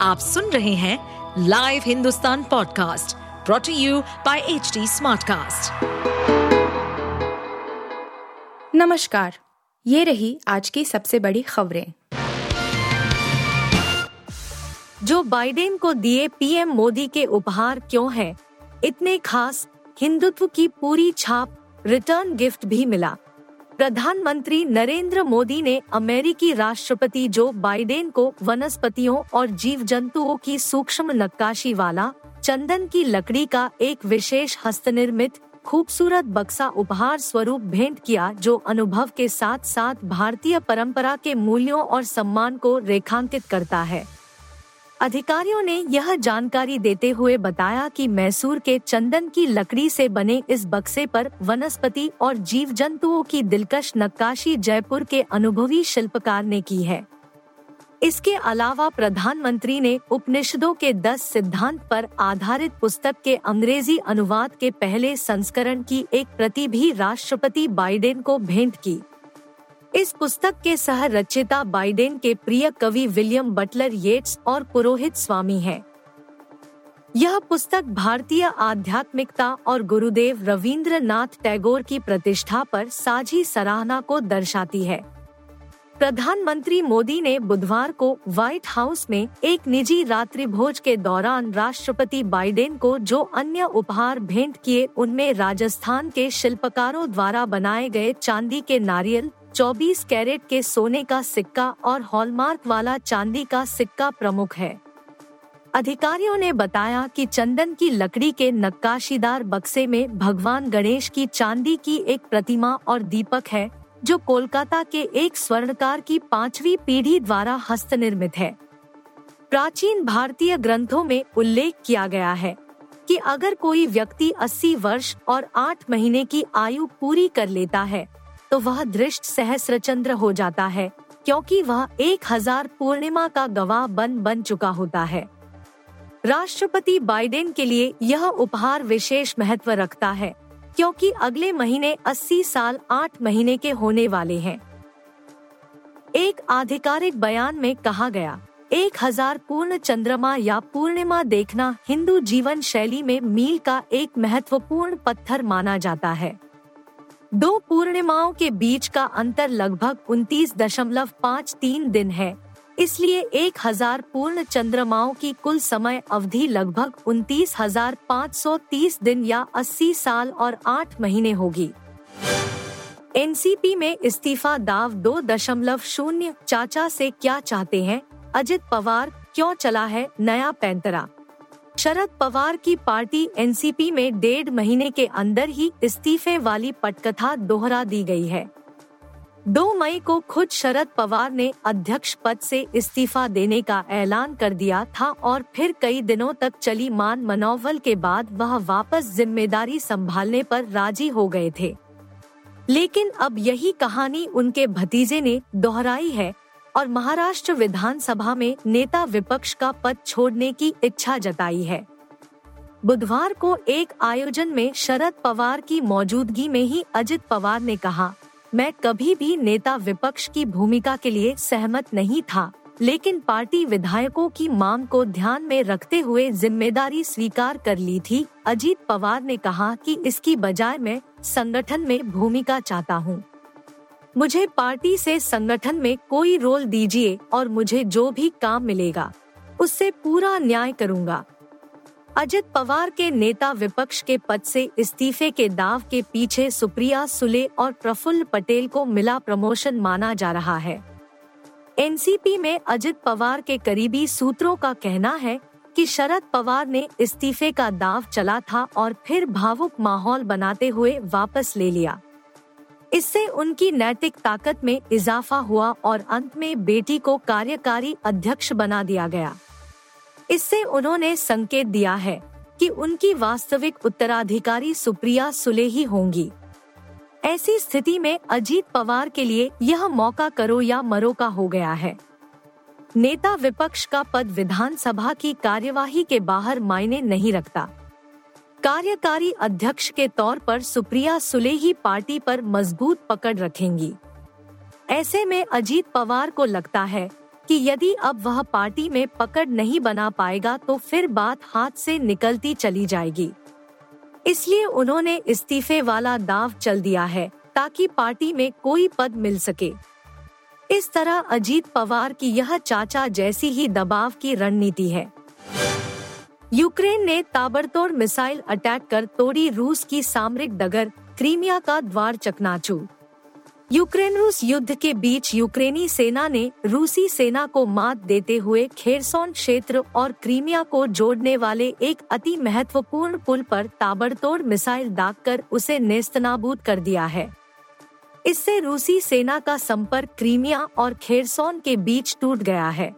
आप सुन रहे हैं live Hindustan podcast brought you by H Smartcast. नमस्कार, ये रही आज की सबसे बड़ी खबरें जो बाइडेन को दिए पीएम मोदी के उपहार क्यों हैं? इतने खास हिंदुत्व की पूरी छाप रिटर्न गिफ्ट भी मिला प्रधानमंत्री नरेंद्र मोदी ने अमेरिकी राष्ट्रपति जो बाइडेन को वनस्पतियों और जीव जंतुओं की सूक्ष्म नक्काशी वाला, चंदन की लकड़ी का एक विशेष हस्तनिर्मित, खूबसूरत बक्सा उपहार स्वरूप भेंट किया जो अनुभव के साथ साथ भारतीय परंपरा के मूल्यों और सम्मान को रेखांकित करता है। अधिकारियों ने यह जानकारी देते हुए बताया कि मैसूर के चंदन की लकड़ी से बने इस बक्से पर वनस्पति और जीव जंतुओं की दिलकश नक्काशी जयपुर के अनुभवी शिल्पकार ने की है। इसके अलावा प्रधानमंत्री ने उपनिषदों के दस सिद्धांत पर आधारित पुस्तक के अंग्रेज़ी अनुवाद के पहले संस्करण की एक प्रति भी राष्ट्रपति बाइडेन को भेंट की। इस पुस्तक के सह रचिता बाइडेन के प्रिय कवि विलियम बटलर येट्स और पुरोहित स्वामी हैं। यह पुस्तक भारतीय आध्यात्मिकता और गुरुदेव रविंद्रनाथ टैगोर की प्रतिष्ठा पर साझी सराहना को दर्शाती है प्रधानमंत्री मोदी ने बुधवार को व्हाइट हाउस में एक निजी रात्रि भोज के दौरान राष्ट्रपति बाइडेन को जो अन्य उपहार भेंट किए, उनमें राजस्थान के शिल्पकारों द्वारा बनाए गए चांदी के नारियल 24 कैरेट के सोने का सिक्का और हॉलमार्क वाला चांदी का सिक्का प्रमुख है। अधिकारियों ने बताया कि चंदन की लकड़ी के नक्काशीदार बक्से में भगवान गणेश की चांदी की एक प्रतिमा और दीपक है, जो कोलकाता के एक स्वर्णकार की पांचवी पीढ़ी द्वारा हस्त निर्मित है। प्राचीन भारतीय ग्रंथों में उल्लेख किया गया है कि अगर कोई व्यक्ति 80 वर्ष और 8 महीने की आयु पूरी कर लेता है तो वह दृष्ट सहस्रचंद्र हो जाता है, क्योंकि वह एक हज़ार पूर्णिमा का गवाह बन बन चुका होता है। राष्ट्रपति बाइडेन के लिए यह उपहार विशेष महत्व रखता है, क्योंकि अगले महीने 80 साल 8 महीने के होने वाले हैं। एक आधिकारिक बयान में कहा गया, एक हज़ार पूर्ण चंद्रमा या पूर्णिमा देखना हिंदू जीवन शैली में मील का एक महत्वपूर्ण पत्थर माना जाता है। दो पूर्णिमाओं के बीच का अंतर लगभग उनतीस दशमलव पाँच तीन दिन है। इसलिए एक हज़ार पूर्ण चंद्रमाओं की कुल समय अवधि लगभग उनतीस हज़ार पाँच सौ तीस दिन या अस्सी साल और आठ महीने होगी। एनसीपी में इस्तीफा दाव दो दशमलव शून्य चाचा से क्या चाहते हैं? अजित पवार, क्यों चला है नया पैंतरा? शरद पवार की पार्टी एनसीपी में डेढ़ महीने के अंदर ही इस्तीफे वाली पटकथा दोहरा दी गई है। दो मई को खुद शरद पवार ने अध्यक्ष पद से इस्तीफा देने का ऐलान कर दिया था और फिर कई दिनों तक चली मान मनोवल के बाद वह वापस ज़िम्मेदारी संभालने पर राज़ी हो गए थे। लेकिन अब यही कहानी उनके भतीजे ने दोहराई है और महाराष्ट्र विधानसभा में नेता विपक्ष का पद छोड़ने की इच्छा जताई है। बुधवार को एक आयोजन में शरद पवार की मौजूदगी में ही अजित पवार ने कहा, मैं कभी भी नेता विपक्ष की भूमिका के लिए सहमत नहीं था, लेकिन पार्टी विधायकों की मांग को ध्यान में रखते हुए ज़िम्मेदारी स्वीकार कर ली थी। अजीत पवार ने कहा कि इसकी बजाय मैं संगठन में भूमिका चाहता हूँ। मुझे पार्टी से संगठन में कोई रोल दीजिए और मुझे जो भी काम मिलेगा, उससे पूरा न्याय करूँगा। अजित पवार के नेता विपक्ष के पद से इस्तीफे के दाव के पीछे सुप्रिया सुले और प्रफुल्ल पटेल को मिला प्रमोशन माना जा रहा है। एनसीपी में अजित पवार के करीबी सूत्रों का कहना है कि शरद पवार ने इस्तीफे का दाव चला था और फिर भावुक माहौल बनाते हुए वापस ले लिया। इससे उनकी नैतिक ताकत में इजाफा हुआ और अंत में बेटी को कार्यकारी अध्यक्ष बना दिया गया। इससे उन्होंने संकेत दिया है कि उनकी वास्तविक उत्तराधिकारी सुप्रिया सुले ही होंगी। ऐसी स्थिति में अजीत पवार के लिए यह मौका करो या मरो का हो गया है। नेता विपक्ष का पद विधानसभा की कार्यवाही के बाहर मायने नहीं रखता। कार्यकारी अध्यक्ष के तौर पर सुप्रिया सुले ही पार्टी पर मज़बूत पकड़ रखेंगी। ऐसे में अजीत पवार को लगता है कि यदि अब वह पार्टी में पकड़ नहीं बना पाएगा तो फिर बात हाथ से निकलती चली जाएगी। इसलिए उन्होंने इस्तीफे वाला दाव चल दिया है ताकि पार्टी में कोई पद मिल सके। इस तरह अजीत पवार की यह चाचा जैसी ही दबाव की रणनीति है। यूक्रेन ने ताबड़तोड़ मिसाइल अटैक कर तोड़ी रूस की सामरिक डगर क्रीमिया का द्वार चकनाचूर यूक्रेन रूस युद्ध के बीच यूक्रेनी सेना ने रूसी सेना को मात देते हुए खेरसोन क्षेत्र और क्रीमिया को जोड़ने वाले एक अति महत्वपूर्ण पुल पर ताबड़तोड़ मिसाइल दाग कर उसे नेस्तनाबूद कर दिया है। इससे रूसी सेना का संपर्क क्रीमिया और खेरसोन के बीच टूट गया है।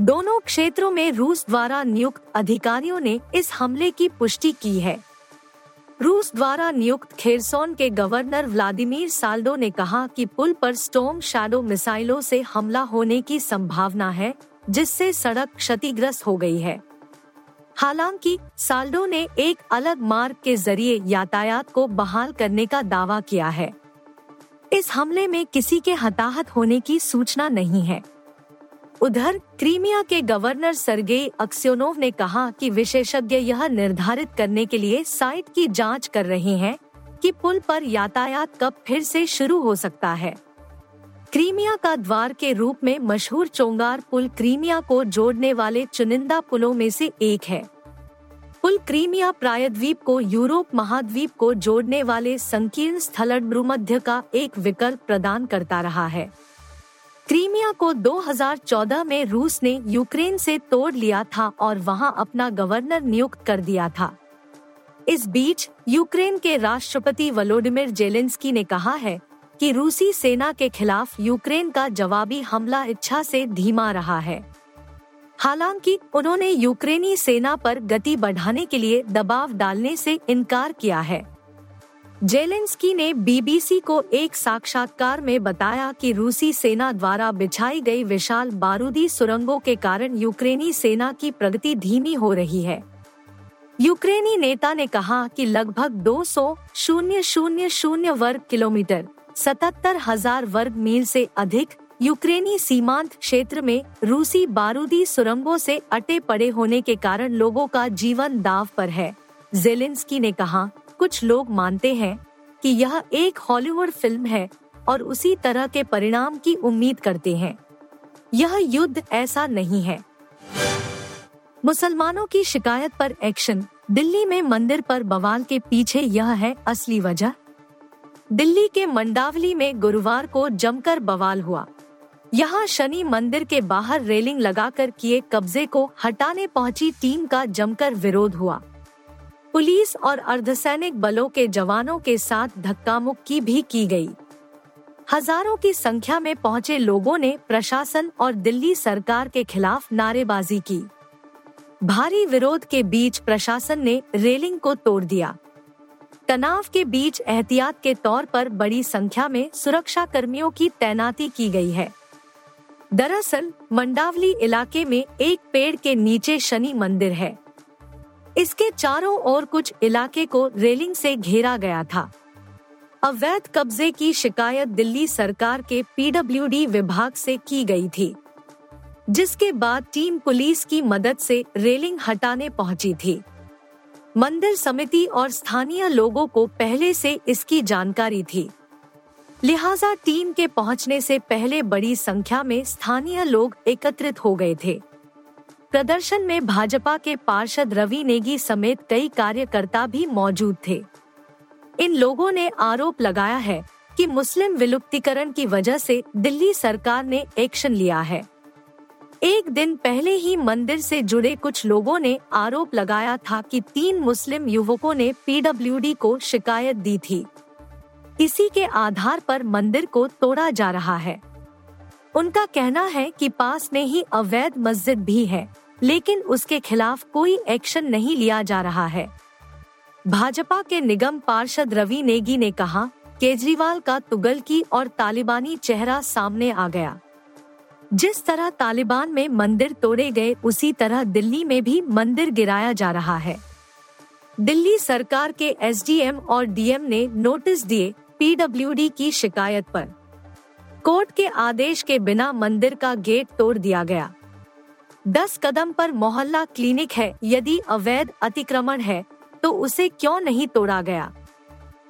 दोनों क्षेत्रों में रूस द्वारा नियुक्त अधिकारियों ने इस हमले की पुष्टि की है। रूस द्वारा नियुक्त खेरसोन के गवर्नर व्लादिमीर साल्डो ने कहा कि पुल पर स्टोम शैडो मिसाइलों से हमला होने की संभावना है, जिससे सड़क क्षतिग्रस्त हो गई है। हालाँकि, साल्डो ने एक अलग मार्ग के ज़रिए यातायात को बहाल करने का दावा किया है। इस हमले में किसी के हताहत होने की सूचना नहीं है। उधर क्रीमिया के गवर्नर सरगेई अक्स्योनोव ने कहा कि विशेषज्ञ यह निर्धारित करने के लिए साइट की जाँच कर रहे हैं कि पुल पर यातायात कब फिर से शुरू हो सकता है। क्रीमिया का द्वार के रूप में मशहूर चोंगार पुल क्रीमिया को जोड़ने वाले चुनिंदा पुलों में से एक है। पुल क्रीमिया प्रायद्वीप को यूरोप महाद्वीप को जोड़ने वाले संकीर्ण स्थल भूमध्य का एक विकल्प प्रदान करता रहा है। क्रीमिया को 2014 में रूस ने यूक्रेन से तोड़ लिया था और वहाँ अपना गवर्नर नियुक्त कर दिया था। इस बीच, यूक्रेन के राष्ट्रपति वलोडिमिर जेलेंस्की ने कहा है कि रूसी सेना के खिलाफ यूक्रेन का जवाबी हमला इच्छा से धीमा रहा है। हालाँकि, उन्होंने यूक्रेनी सेना पर गति बढ़ाने के लिए दबाव डालने से इनकार किया है। जेलेंस्की ने बीबीसी को एक साक्षात्कार में बताया कि रूसी सेना द्वारा बिछाई गई विशाल बारूदी सुरंगों के कारण यूक्रेनी सेना की प्रगति धीमी हो रही है। यूक्रेनी नेता ने कहा कि लगभग दो सौ शून्य शून्य शून्य वर्ग किलोमीटर, सतहत्तर हज़ार वर्ग मील से अधिक यूक्रेनी सीमांत क्षेत्र में रूसी बारूदी सुरंगों से अटे पड़े होने के कारण लोगों का जीवन दाव पर है। जेलेंस्की ने कहा कुछ लोग मानते हैं कि यह एक हॉलीवुड फ़िल्म है और उसी तरह के परिणाम की उम्मीद करते हैं। यह युद्ध ऐसा नहीं है। मुसलमानों की शिकायत पर एक्शन। दिल्ली में मंदिर पर बवाल के पीछे यह है असली वजह। दिल्ली के मंडावली में गुरुवार को जमकर बवाल हुआ। यहाँ शनि मंदिर के बाहर रेलिंग लगाकर किए कब्जे को हटाने पहुँची टीम का जमकर विरोध हुआ। पुलिस और अर्धसैनिक बलों के जवानों के साथ धक्का मुक्की भी की गई। हज़ारों की संख्या में पहुँचे लोगों ने प्रशासन और दिल्ली सरकार के खिलाफ नारेबाजी की। भारी विरोध के बीच प्रशासन ने रेलिंग को तोड़ दिया। तनाव के बीच एहतियात के तौर पर बड़ी संख्या में सुरक्षा कर्मियों की तैनाती की गई है। दरअसल, मंडावली इलाके में एक पेड़ के नीचे शनि मंदिर है। इसके चारों ओर कुछ इलाके को रेलिंग से घेरा गया था। अवैध कब्जे की शिकायत दिल्ली सरकार के पीडब्ल्यूडी विभाग से की गई थी, जिसके बाद टीम पुलिस की मदद से रेलिंग हटाने पहुँची थी। मंदिर समिति और स्थानीय लोगों को पहले से इसकी जानकारी थी। लिहाजा टीम के पहुँचने से पहले बड़ी संख्या में स्थानीय लोग एकत्रित हो गए थे। प्रदर्शन में भाजपा के पार्षद रवि नेगी समेत कई कार्यकर्ता भी मौजूद थे। इन लोगों ने आरोप लगाया है कि मुस्लिम विलुप्तीकरण की वजह से दिल्ली सरकार ने एक्शन लिया है। एक दिन पहले ही मंदिर से जुड़े कुछ लोगों ने आरोप लगाया था कि तीन मुस्लिम युवकों ने पीडब्ल्यूडी को शिकायत दी थी। इसी के आधार पर मंदिर को तोड़ा जा रहा है। उनका कहना है कि पास में ही अवैध मस्जिद भी है। लेकिन उसके खिलाफ कोई एक्शन नहीं लिया जा रहा है। भाजपा के निगम पार्षद रवि नेगी ने कहा, केजरीवाल का तुगलकी और तालिबानी चेहरा सामने आ गया। जिस तरह तालिबान में मंदिर तोड़े गए, उसी तरह दिल्ली में भी मंदिर गिराया जा रहा है। दिल्ली सरकार के एसडीएम और डीएम ने नोटिस दिए पीडब्ल्यूडी की शिकायत पर। कोर्ट के आदेश के बिना मंदिर का गेट तोड़ दिया गया। दस कदम पर मोहल्ला क्लिनिक है। यदि अवैध अतिक्रमण है तो उसे क्यों नहीं तोड़ा गया?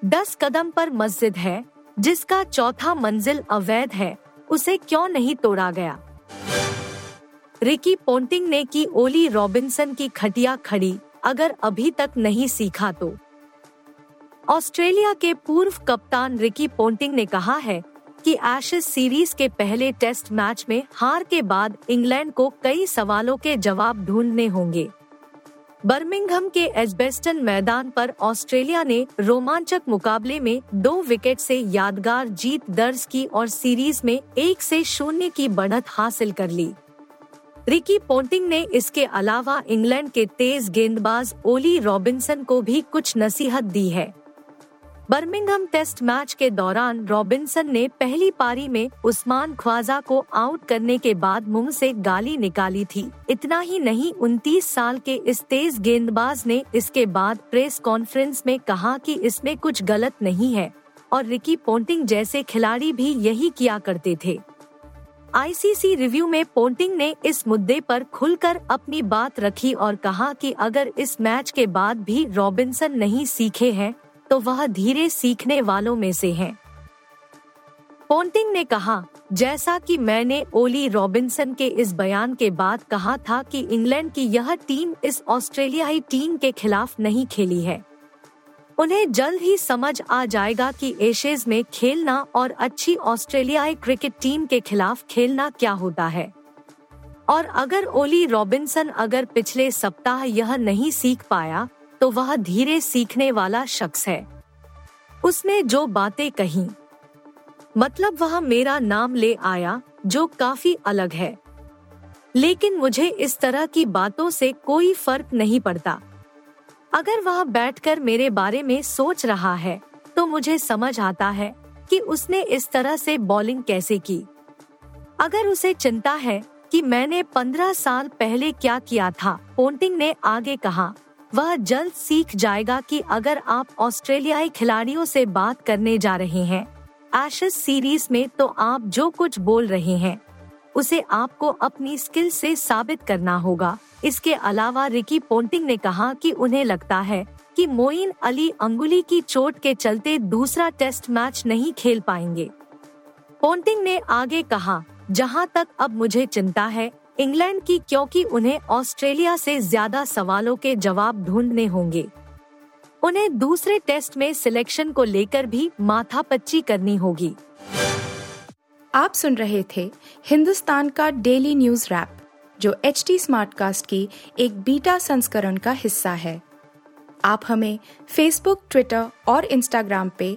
दस कदम पर मस्जिद है, जिसका चौथा मंजिल अवैध है, उसे क्यों नहीं तोड़ा गया? रिकी पोंटिंग ने की ओली रॉबिन्सन की खटिया खड़ी, अगर अभी तक नहीं सीखा तो। ऑस्ट्रेलिया के पूर्व कप्तान रिकी पोंटिंग ने कहा है कि एशेज सीरीज़ के पहले टेस्ट मैच में हार के बाद इंग्लैंड को कई सवालों के जवाब ढूँढने होंगे। बर्मिंघम के एजबेस्टन मैदान पर ऑस्ट्रेलिया ने रोमांचक मुकाबले में दो विकेट से यादगार जीत दर्ज की और सीरीज़ में एक से शून्य की बढ़त हासिल कर ली। रिकी पोंटिंग ने इसके अलावा इंग्लैंड के तेज गेंदबाज ओली रॉबिन्सन को भी कुछ नसीहत दी है। बर्मिंघम टेस्ट मैच के दौरान रॉबिन्सन ने पहली पारी में उस्मान ख्वाजा को आउट करने के बाद मुँह से गाली निकाली थी। इतना ही नहीं 29 साल के इस तेज गेंदबाज ने इसके बाद प्रेस कॉन्फ्रेंस में कहा कि इसमें कुछ गलत नहीं है, और रिकी पोंटिंग जैसे खिलाड़ी भी यही किया करते थे। आईसीसी रिव्यू में पोंटिंग ने इस मुद्दे पर खुलकर अपनी बात रखी और कहा कि अगर इस मैच के बाद भी रॉबिन्सन नहीं सीखे हैं तो वह धीरे सीखने वालों में से है। पोंटिंग ने कहा, जैसा कि मैंने ओली रॉबिन्सन के इस बयान के बाद कहा था कि इंग्लैंड की यह टीम इस ऑस्ट्रेलियाई टीम के खिलाफ नहीं खेली है। उन्हें जल्द ही समझ आ जाएगा कि एशेज में खेलना और अच्छी ऑस्ट्रेलियाई क्रिकेट टीम के खिलाफ खेलना क्या होता है। और अगर ओली रॉबिन्सन अगर पिछले सप्ताह यह नहीं सीख पाया तो वह धीरे सीखने वाला शख्स है। उसने जो बातें कही मतलब वह मेरा नाम ले आया, जो काफ़ी अलग है। लेकिन मुझे इस तरह की बातों से कोई फ़र्क नहीं पड़ता। अगर वह बैठकर मेरे बारे में सोच रहा है तो मुझे समझ आता है कि उसने इस तरह से बॉलिंग कैसे की। अगर उसे चिंता है कि मैंने पंद्रह साल पहले क्या किया था पोंटिंग ने आगे कहा वह जल्द सीख जाएगा कि अगर आप ऑस्ट्रेलियाई खिलाड़ियों से बात करने जा रहे हैं एशेज सीरीज़ में तो आप जो कुछ बोल रहे हैं, उसे आपको अपनी स्किल से साबित करना होगा। इसके अलावा रिकी पोंटिंग ने कहा कि उन्हें लगता है कि मोइन अली अंगुली की चोट के चलते दूसरा टेस्ट मैच नहीं खेल पाएँगे। पोंटिंग ने आगे कहा, जहाँ तक अब मुझे चिंता है इंग्लैंड की क्योंकि उन्हें ऑस्ट्रेलिया से ज़्यादा सवालों के जवाब ढूँढने होंगे। उन्हें दूसरे टेस्ट में सिलेक्शन को लेकर भी माथापच्ची करनी होगी। आप सुन रहे थे हिंदुस्तान का डेली न्यूज़ रैप, जो एच टी स्मार्टकास्ट की एक बीटा संस्करण का हिस्सा है। आप हमें फेसबुक ट्विटर और इंस्टाग्राम पे